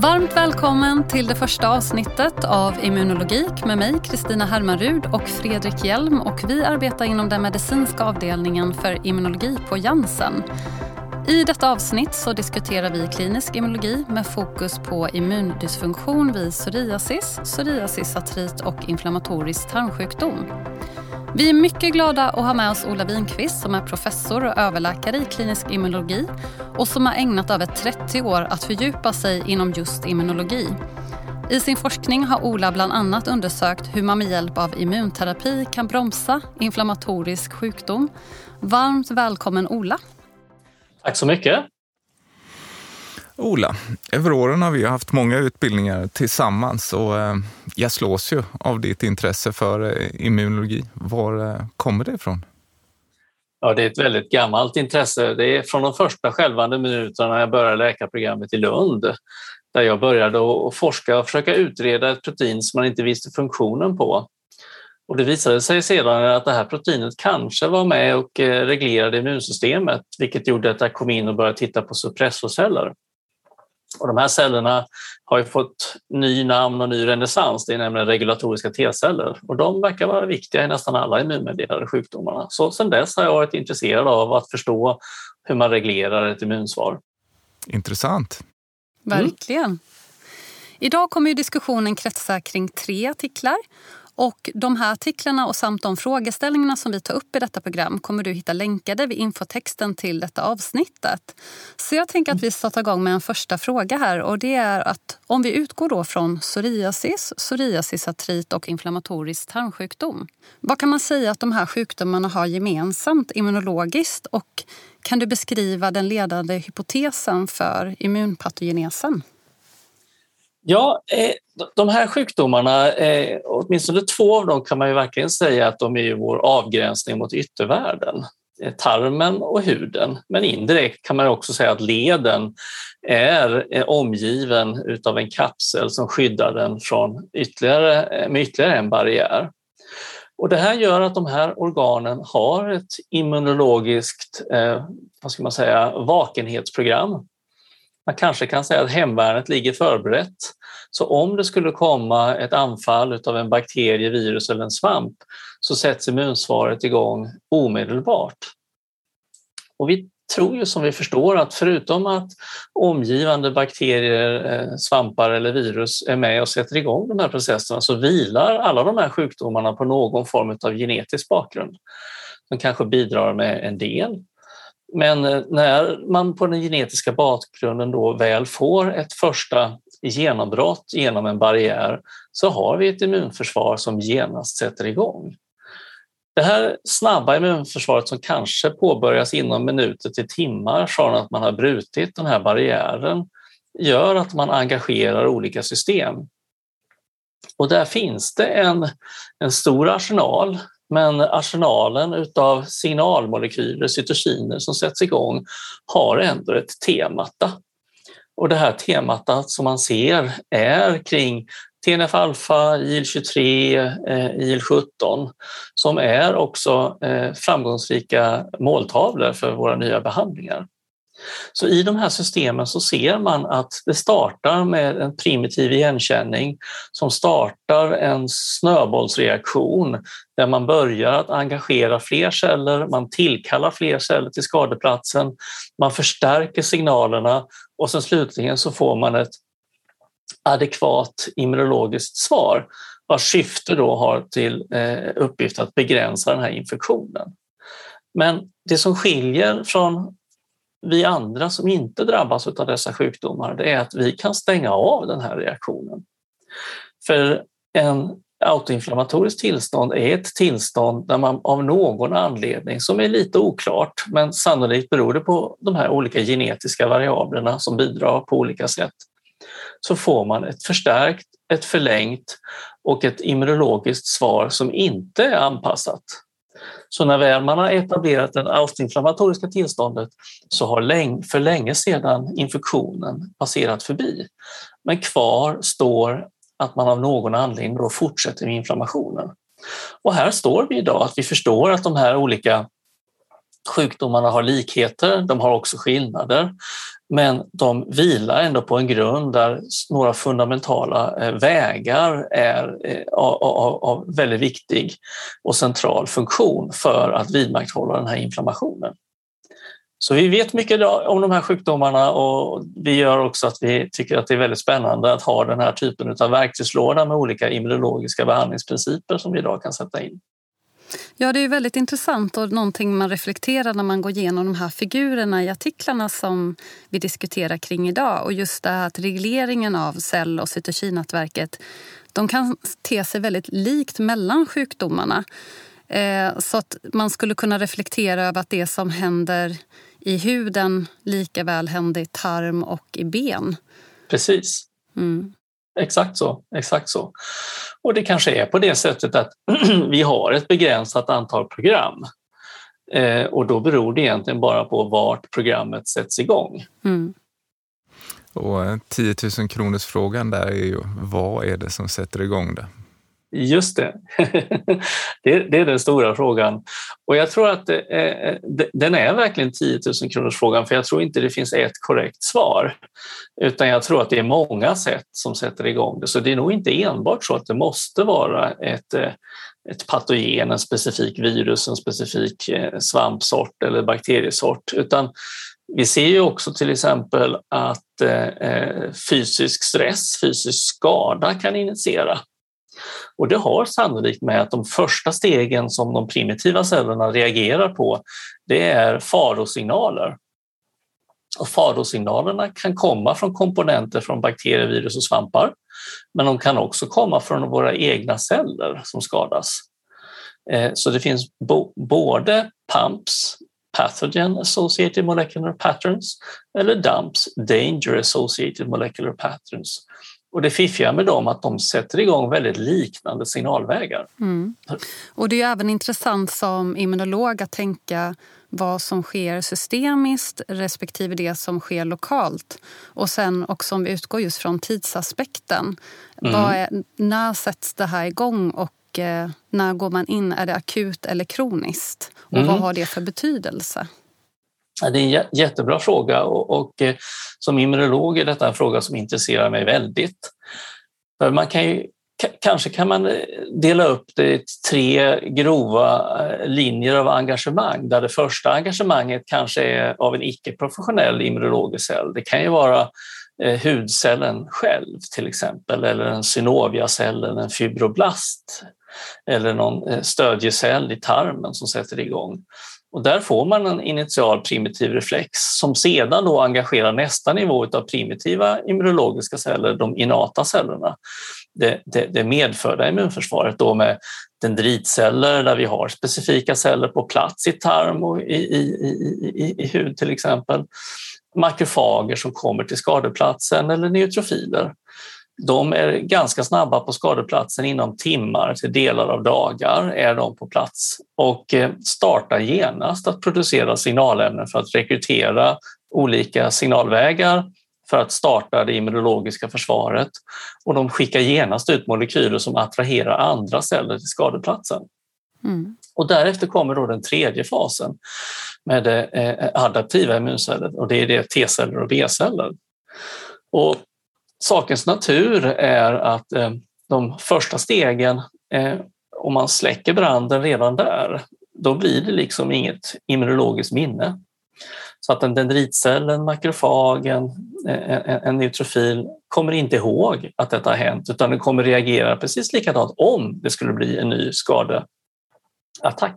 Varmt välkommen till det första avsnittet av Immunologik med mig, Kristina Hermarud och Fredrik Hjelm. Och vi arbetar inom den medicinska avdelningen för immunologi på Janssen. I detta avsnitt så diskuterar vi klinisk immunologi med fokus på immundysfunktion vid psoriasis, psoriasisartrit och inflammatorisk tarmsjukdom. Vi är mycket glada att ha med oss Ola Winqvist som är professor och överläkare i klinisk immunologi och som har ägnat över 30 år att fördjupa sig inom just immunologi. I sin forskning har Ola bland annat undersökt hur man med hjälp av immunterapi kan bromsa inflammatorisk sjukdom. Varmt välkommen Ola! Tack så mycket! Ola, över åren har vi haft många utbildningar tillsammans och eh, jag slås ju av ditt intresse för eh, immunologi. Var eh, kommer det ifrån? Ja, det är ett väldigt gammalt intresse. Det är från de första skälvande minuterna när jag började läkarprogrammet i Lund där jag började att forska och försöka utreda ett protein som man inte visste funktionen på. Och det visade sig sedan att det här proteinet kanske var med och reglerade immunsystemet vilket gjorde att jag kom in och började titta på suppressorceller. Och de här cellerna har ju fått ny namn och ny renässans. Det är nämligen regulatoriska T-celler och de verkar vara viktiga i nästan alla immunmedierade sjukdomarna. Så sedan dess har jag varit intresserad av att förstå hur man reglerar ett immunsvar. Intressant. Verkligen. Mm. Idag kommer ju diskussionen kretsa kring tre artiklar och de här artiklarna och samt de frågeställningarna som vi tar upp i detta program kommer du hitta länkade vid infotexten till detta avsnittet. Så jag tänker att vi startar igång med en första fråga här och det är att om vi utgår då från psoriasis, psoriasisartrit och inflammatorisk tarmsjukdom. Vad kan man säga att de här sjukdomarna har gemensamt immunologiskt och kan du beskriva den ledande hypotesen för immunpatogenesen? Ja, eh, de här sjukdomarna, eh, åtminstone två av dem kan man ju verkligen säga att de är vår avgränsning mot yttervärlden. Eh, tarmen och huden, men indirekt kan man också säga att leden är omgiven av en kapsel som skyddar den från ytterligare, med ytterligare en barriär. Och det här gör att de här organen har ett immunologiskt vad ska man säga, vakenhetsprogram man kanske kan säga att hemvärnet ligger förberett. Så om det skulle komma ett anfall av en bakterie, virus eller en svamp så sätts immunsvaret igång omedelbart. Och vi tror ju som vi förstår att förutom att omgivande bakterier, eh, svampar eller virus är med och sätter igång de här processerna så vilar alla de här sjukdomarna på någon form av genetisk bakgrund. De kanske bidrar med en del men eh, när man på den genetiska bakgrunden då väl får ett första genombrott genom en barriär så har vi ett immunförsvar som genast sätter igång. Det här snabba immunförsvaret som kanske påbörjas inom minuter till timmar från att man har brutit den här barriären gör att man engagerar olika system. Och där finns det en, en stor arsenal men arsenalen utav signalmolekyler, cytokiner som sätts igång har ändå ett temata. Och det här temata som man ser är kring TNF-alfa, IL-23, eh, IL-17 som är också eh, framgångsrika måltavlor för våra nya behandlingar. Så i de här systemen så ser man att det startar med en primitiv igenkänning som startar en snöbollsreaktion där man börjar att engagera fler celler, man tillkallar fler celler till skadeplatsen, man förstärker signalerna och sen slutligen så får man ett adekvat immunologiskt svar vars syfte då har till eh, uppgift att begränsa den här infektionen. Men det som skiljer från vi andra som inte drabbas av dessa sjukdomar det är att vi kan stänga av den här reaktionen. För en autoinflammatoriskt tillstånd är ett tillstånd där man av någon anledning, som är lite oklart, men sannolikt beror det på de här olika genetiska variablerna som bidrar på olika sätt, så får man ett förstärkt, ett förlängt och ett immunologiskt svar som inte är anpassat så när väl man har etablerat det autoinflammatoriska tillståndet så har för länge sedan infektionen passerat förbi. Men kvar står att man av någon anledning då fortsätter med inflammationen. Och här står vi idag, att vi förstår att de här olika sjukdomarna har likheter, de har också skillnader men de vilar ändå på en grund där några fundamentala eh, vägar är eh, av, av väldigt viktig och central funktion för att vidmakthålla den här inflammationen. Så vi vet mycket om de här sjukdomarna och vi gör också att vi tycker att det är väldigt spännande att ha den här typen av verktygslåda med olika immunologiska behandlingsprinciper som vi idag kan sätta in. Ja, det är väldigt intressant och någonting man reflekterar när man går igenom de här figurerna i artiklarna som vi diskuterar kring idag. Och just det här att regleringen av cell och cytokinatverket de kan te sig väldigt likt mellan sjukdomarna. Eh, så att man skulle kunna reflektera över att det som händer i huden lika väl händer i tarm och i ben. Precis. Mm. Exakt så. Exakt så. Och det kanske är på det sättet att vi har ett begränsat antal program. Eh, och då beror det egentligen bara på vart programmet sätts igång. Mm. Och 10 000 kronors frågan där är ju, vad är det som sätter igång det? Just det. det. är den stora frågan. Och jag tror att eh, eh, den är verkligen 10 000 kronors frågan för jag tror inte det finns ett korrekt svar. Utan jag tror att det är många sätt som sätter igång det. Så det är nog inte enbart så att det måste vara ett, eh, ett patogen, en specifik virus, en specifik svampsort eller bakteriesort. Utan vi ser ju också till exempel att fysisk stress, fysisk skada kan initiera och det har sannolikt med att de första stegen som de primitiva cellerna reagerar på, det är farosignaler. Och farosignalerna kan komma från komponenter från bakterier, virus och svampar, men de kan också komma från våra egna celler som skadas. Eh, så det finns både PAMPs, pathogen associated molecular patterns, eller DUMPs, danger associated molecular patterns. Och det fiffiga med dem är att de sätter igång väldigt liknande signalvägar. Mm. Och det är även intressant som immunolog att tänka vad som sker systemiskt respektive det som sker lokalt. Och sen också om vi utgår just från tidsaspekten. Mm. Är, när sätts det här igång och eh, när går man in? Är det akut eller kroniskt? Och mm. vad har det för betydelse? Det är en jättebra fråga och, och eh, som immunolog är detta en fråga som intresserar mig väldigt. För man kan ju, kanske kan man eh, dela upp det i tre grova eh, linjer av engagemang där det första engagemanget kanske är av en icke-professionell immunologisk cell. Det kan ju vara hudcellen själv till exempel eller en synoviacell eller en fibroblast eller någon stödjecell i tarmen som sätter igång. Och där får man en initial primitiv reflex som sedan då engagerar nästa nivå av primitiva immunologiska celler, de inata cellerna. Det, det, det medfödda immunförsvaret då med dendritceller där vi har specifika celler på plats i tarm och i, i, i, i, hud till exempel. Makrofager som kommer till skadeplatsen eller neutrofiler de är ganska snabba på skadeplatsen inom timmar till delar av dagar är de på plats och eh, startar genast att producera signalämnen för att rekrytera olika signalvägar för att starta det immunologiska försvaret och de skickar genast ut molekyler som attraherar andra celler till skadeplatsen. Mm. Och därefter kommer då den tredje fasen med det eh, adaptiva immunceller och det är det T-celler och B-celler. Och sakens natur är att eh, de första stegen, eh, om man släcker branden redan där, då blir det liksom inget immunologiskt minne. Så att en dendritcell, en makrofag, eh, en, en, en neutrofil kommer inte ihåg att detta har hänt utan den kommer reagera precis likadant om det skulle bli en ny skadeattack.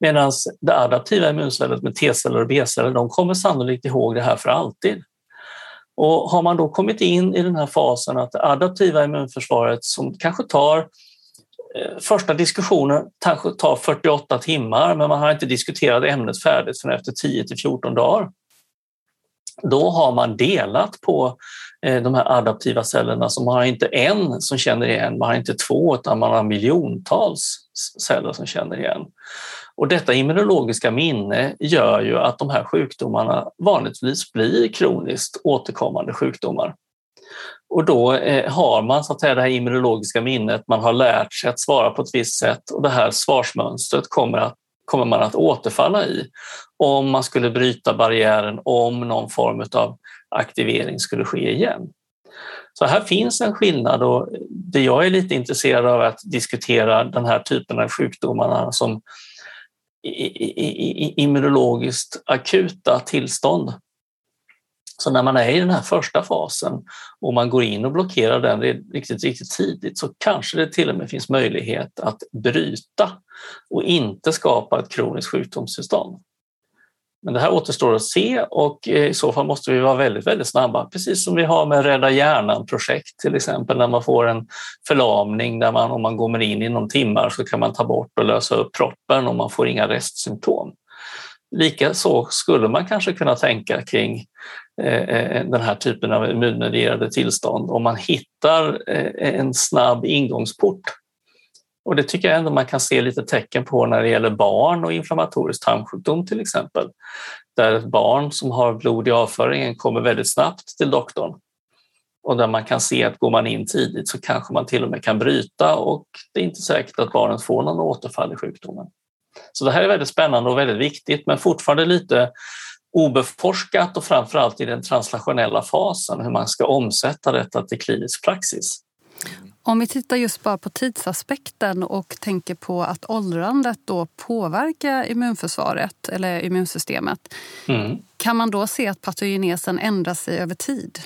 Medan det adaptiva immuncellet med T-celler och B-celler, de kommer sannolikt ihåg det här för alltid. Och har man då kommit in i den här fasen att det adaptiva immunförsvaret som kanske tar eh, Första diskussionen kanske tar 48 timmar men man har inte diskuterat ämnet färdigt förrän efter 10 till 14 dagar. Då har man delat på Eh, de här adaptiva cellerna så man har inte en som känner igen, man har inte två utan man har miljontals celler som känner igen. Och detta immunologiska minne gör ju att de här sjukdomarna vanligtvis blir kroniskt återkommande sjukdomar. Och då eh, har man så att säga, det här immunologiska minnet, man har lärt sig att svara på ett visst sätt och det här svarsmönstret kommer att kommer man att återfalla i om man skulle bryta barriären, om någon form av aktivering skulle ske igen. Så här finns en skillnad och det jag är lite intresserad av att diskutera den här typen av sjukdomarna som immunologiskt akuta tillstånd. Så när man är i den här första fasen och man går in och blockerar den riktigt, riktigt tidigt så kanske det till och med finns möjlighet att bryta och inte skapa ett kroniskt sjukdomstillstånd. Men det här återstår att se och eh, i så fall måste vi vara väldigt, väldigt snabba, precis som vi har med Rädda hjärnan-projekt till exempel, när man får en förlamning där man om man kommer in inom timmar så kan man ta bort och lösa upp proppen och man får inga restsymptom. Likaså skulle man kanske kunna tänka kring Eh, eh, den här typen av immunmedierade tillstånd om man hittar eh, en snabb ingångsport och det tycker jag ändå man kan se lite tecken på när det gäller barn och inflammatorisk tarmsjukdom till exempel. Där ett barn som har blod i avföringen kommer väldigt snabbt till doktorn. Och där man kan se att går man in tidigt så kanske man till och med kan bryta och det är inte säkert att barnet får någon återfall i sjukdomen. Så det här är väldigt spännande och väldigt viktigt men fortfarande lite obeforskat och framförallt i den translationella fasen hur man ska omsätta detta till klinisk praxis. Om vi tittar just bara på tidsaspekten och tänker på att åldrandet då påverkar immunförsvaret eller immunsystemet. Mm. Kan man då se att patogenesen ändrar sig över tid?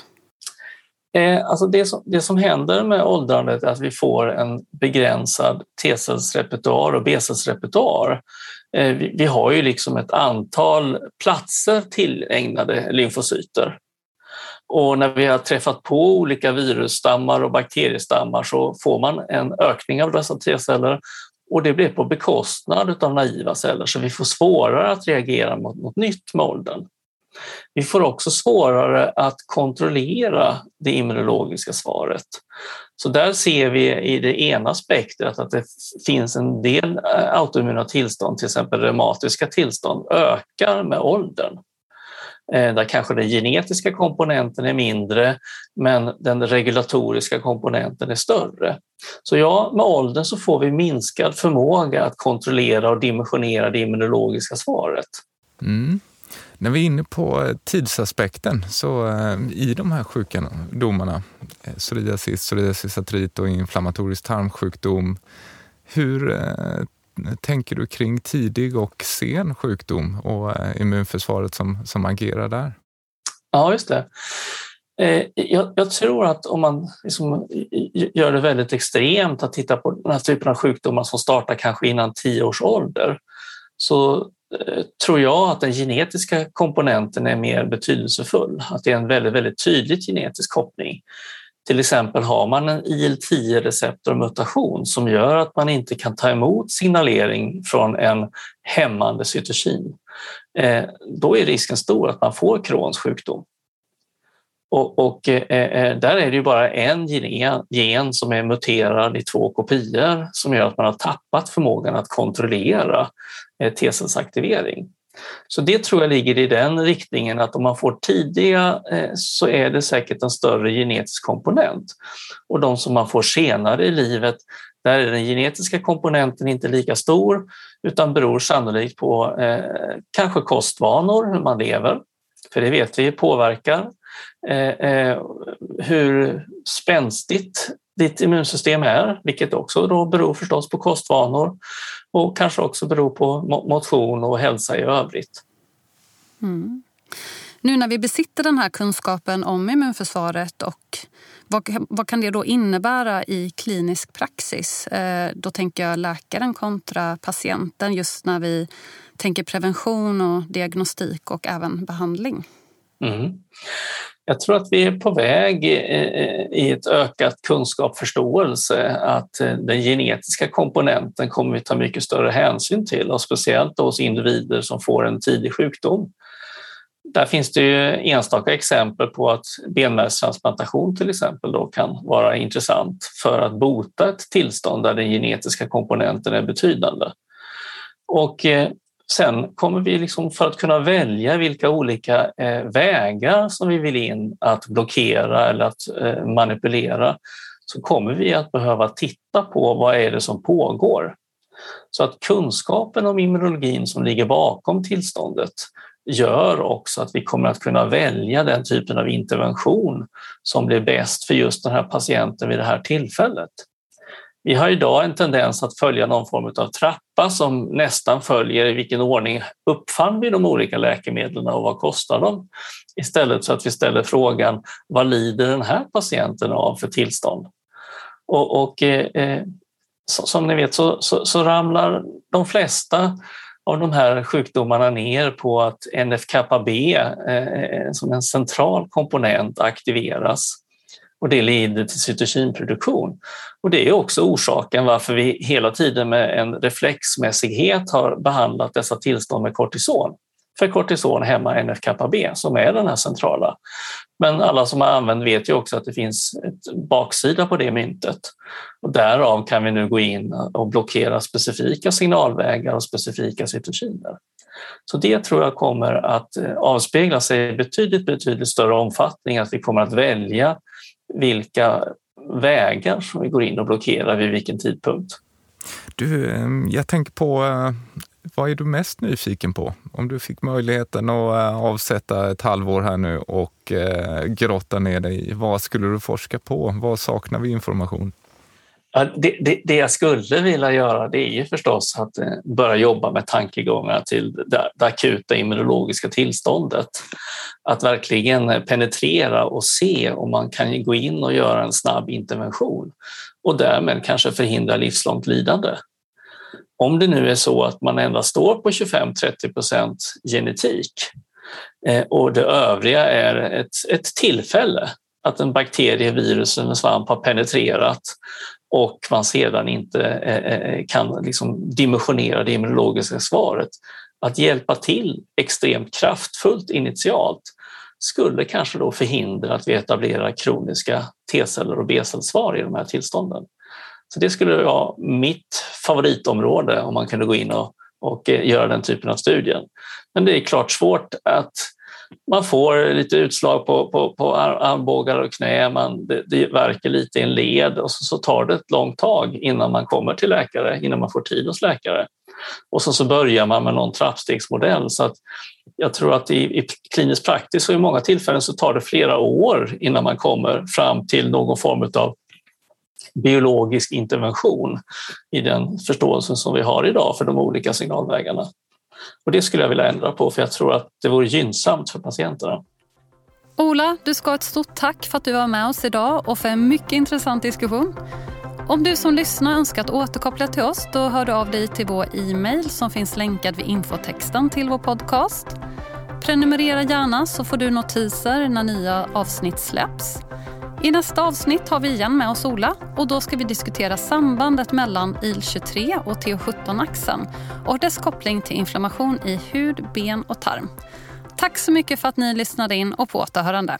Eh, alltså det, som, det som händer med åldrandet är att vi får en begränsad T-cellsrepertoar och B-cellsrepertoar. Eh, vi, vi, har ju liksom ett antal platser tillägnade lymfocyter och när vi har träffat på olika virusstammar och bakteriestammar så får man en ökning av dessa T-celler och det blir på bekostnad av naiva celler så vi får svårare att reagera mot något nytt med åldern. Vi får också svårare att kontrollera det immunologiska svaret. Så där ser vi i det ena spektrat att det finns en del eh, autoimmuna tillstånd, till exempel reumatiska tillstånd, ökar med åldern. Eh, där kanske den genetiska komponenten är mindre men den regulatoriska komponenten är större. Så ja, med åldern så får vi minskad förmåga att kontrollera och dimensionera det immunologiska svaret. Mm. När vi är inne på tidsaspekten, så eh, i de här sjukdomarna, eh, psoriasis, psoriasis artrit och inflammatorisk tarmsjukdom, hur eh, tänker du kring tidig och sen sjukdom och immunförsvaret som, som agerar där? Ja, just det. Jag, jag, tror att om man liksom gör det väldigt extremt att titta på den här typen av sjukdomar som startar kanske innan tio års ålder så Eh, tror jag att den genetiska komponenten är mer betydelsefull. Att det är en väldigt, väldigt tydlig genetisk koppling till exempel har man en IL-10-receptormutation som gör att man inte kan ta emot signalering från en hämmande cytokin, eh, då är risken stor att man får Crohns sjukdom. Och, och eh, eh där är det ju bara en gen, gen som är muterad i två kopior som gör att man har tappat förmågan att kontrollera Eh, T-cellsaktivering. Så det tror jag ligger i den riktningen att om man får tidiga eh, så är det säkert en större genetisk komponent. Och de som man får senare i livet, där är den genetiska komponenten inte lika stor utan beror sannolikt på eh, kanske kostvanor, hur man lever, för det vet vi påverkar. Eh, eh, hur spänstigt ditt immunsystem är, vilket också då beror förstås på kostvanor och kanske också beror på motion och hälsa i övrigt. Mm. Nu när vi besitter den här kunskapen om immunförsvaret och vad, vad, kan det då innebära i klinisk praxis? Eh, då tänker jag läkaren kontra patienten just när vi tänker prevention och diagnostik och även behandling. Mm. Jag tror att vi är på väg eh, i ett ökat kunskapsförståelse att eh, den genetiska komponenten kommer vi ta mycket större hänsyn till och speciellt hos individer som får en tidig sjukdom. Där finns det ju enstaka exempel på att benmärgstransplantation till exempel då kan vara intressant för att bota ett tillstånd där den genetiska komponenten är betydande. Och eh, Sen kommer vi liksom för att kunna välja vilka olika eh, vägar som vi vill in att blockera eller att eh, manipulera så kommer vi att behöva titta på vad är det som pågår. Så att kunskapen om immunologin som ligger bakom tillståndet gör också att vi kommer att kunna välja den typen av intervention som blir bäst för just den här patienten vid det här tillfället. Vi har idag en tendens att följa någon form av trappa som nästan följer i vilken ordning uppfann vi de olika läkemedlen och vad kostar de? Istället för att vi ställer frågan vad lider den här patienten av för tillstånd? Och, och eh, eh som ni vet så, så, så, ramlar de flesta av de här sjukdomarna ner på att NF-kappa-B eh, som en central komponent aktiveras och det leder till cytokinproduktion. Och det är också orsaken varför vi hela tiden med en reflexmässighet har behandlat dessa tillstånd med kortison. För kortison hämmar NF-kappa-B som är den här centrala. Men alla som har använt vet ju också att det finns ett baksida på det myntet. Och därav kan vi nu gå in och blockera specifika signalvägar och specifika cytokiner. Så det tror jag kommer att eh, avspegla sig i betydligt, betydligt större omfattning, att vi kommer att välja vilka vägar som vi går in och blockerar vid vilken tidpunkt. Du, eh, jag tänker på, eh, vad är du mest nyfiken på? Om du fick möjligheten att eh, avsätta ett halvår här nu och eh, grotta ner dig, vad skulle du forska på? Vad saknar vi information? Ja, det, det, det, jag skulle vilja göra det är ju förstås att eh, börja jobba med tankegångar till det, det akuta immunologiska tillståndet. Att verkligen penetrera och se om man kan gå in och göra en snabb intervention och därmed kanske förhindra livslångt lidande. Om det nu är så att man endast står på 25-30 procent genetik eh, och det övriga är ett, ett tillfälle att en bakterie, virus eller svamp har penetrerat och man sedan inte eh, eh, kan liksom dimensionera det immunologiska svaret. Att hjälpa till extremt kraftfullt initialt skulle kanske då förhindra att vi etablerar kroniska T-celler och B-cellsvar i de här tillstånden. Så det skulle vara mitt favoritområde om man kunde gå in och, och eh, göra den typen av studier. Men det är klart svårt att man får lite utslag på, på, på armbågar och knä, man, det, det verkar lite i en led och så, så, tar det ett långt tag innan man kommer till läkare, innan man får tid hos läkare. Och så, så börjar man med någon trappstegsmodell. Så att jag tror att i, i kliniskt praktiskt och i många tillfällen så tar det flera år innan man kommer fram till någon form av biologisk intervention i den förståelse som vi har idag för de olika signalvägarna. Och det skulle jag vilja ändra på för jag tror att det vore gynnsamt för patienterna. Ola, du ska ha ett stort tack för att du var med oss idag och för en mycket intressant diskussion. Om du som lyssnar önskar att återkoppla till oss då hör du av dig till vår e-mail som finns länkad vid infotexten till vår podcast. Prenumerera gärna så får du notiser när nya avsnitt släpps. I nästa avsnitt har vi igen med oss Ola och då ska vi diskutera sambandet mellan IL-23 och TH17-axeln och dess koppling till inflammation i hud, ben och tarm. Tack så mycket för att ni lyssnade in och på återhörande.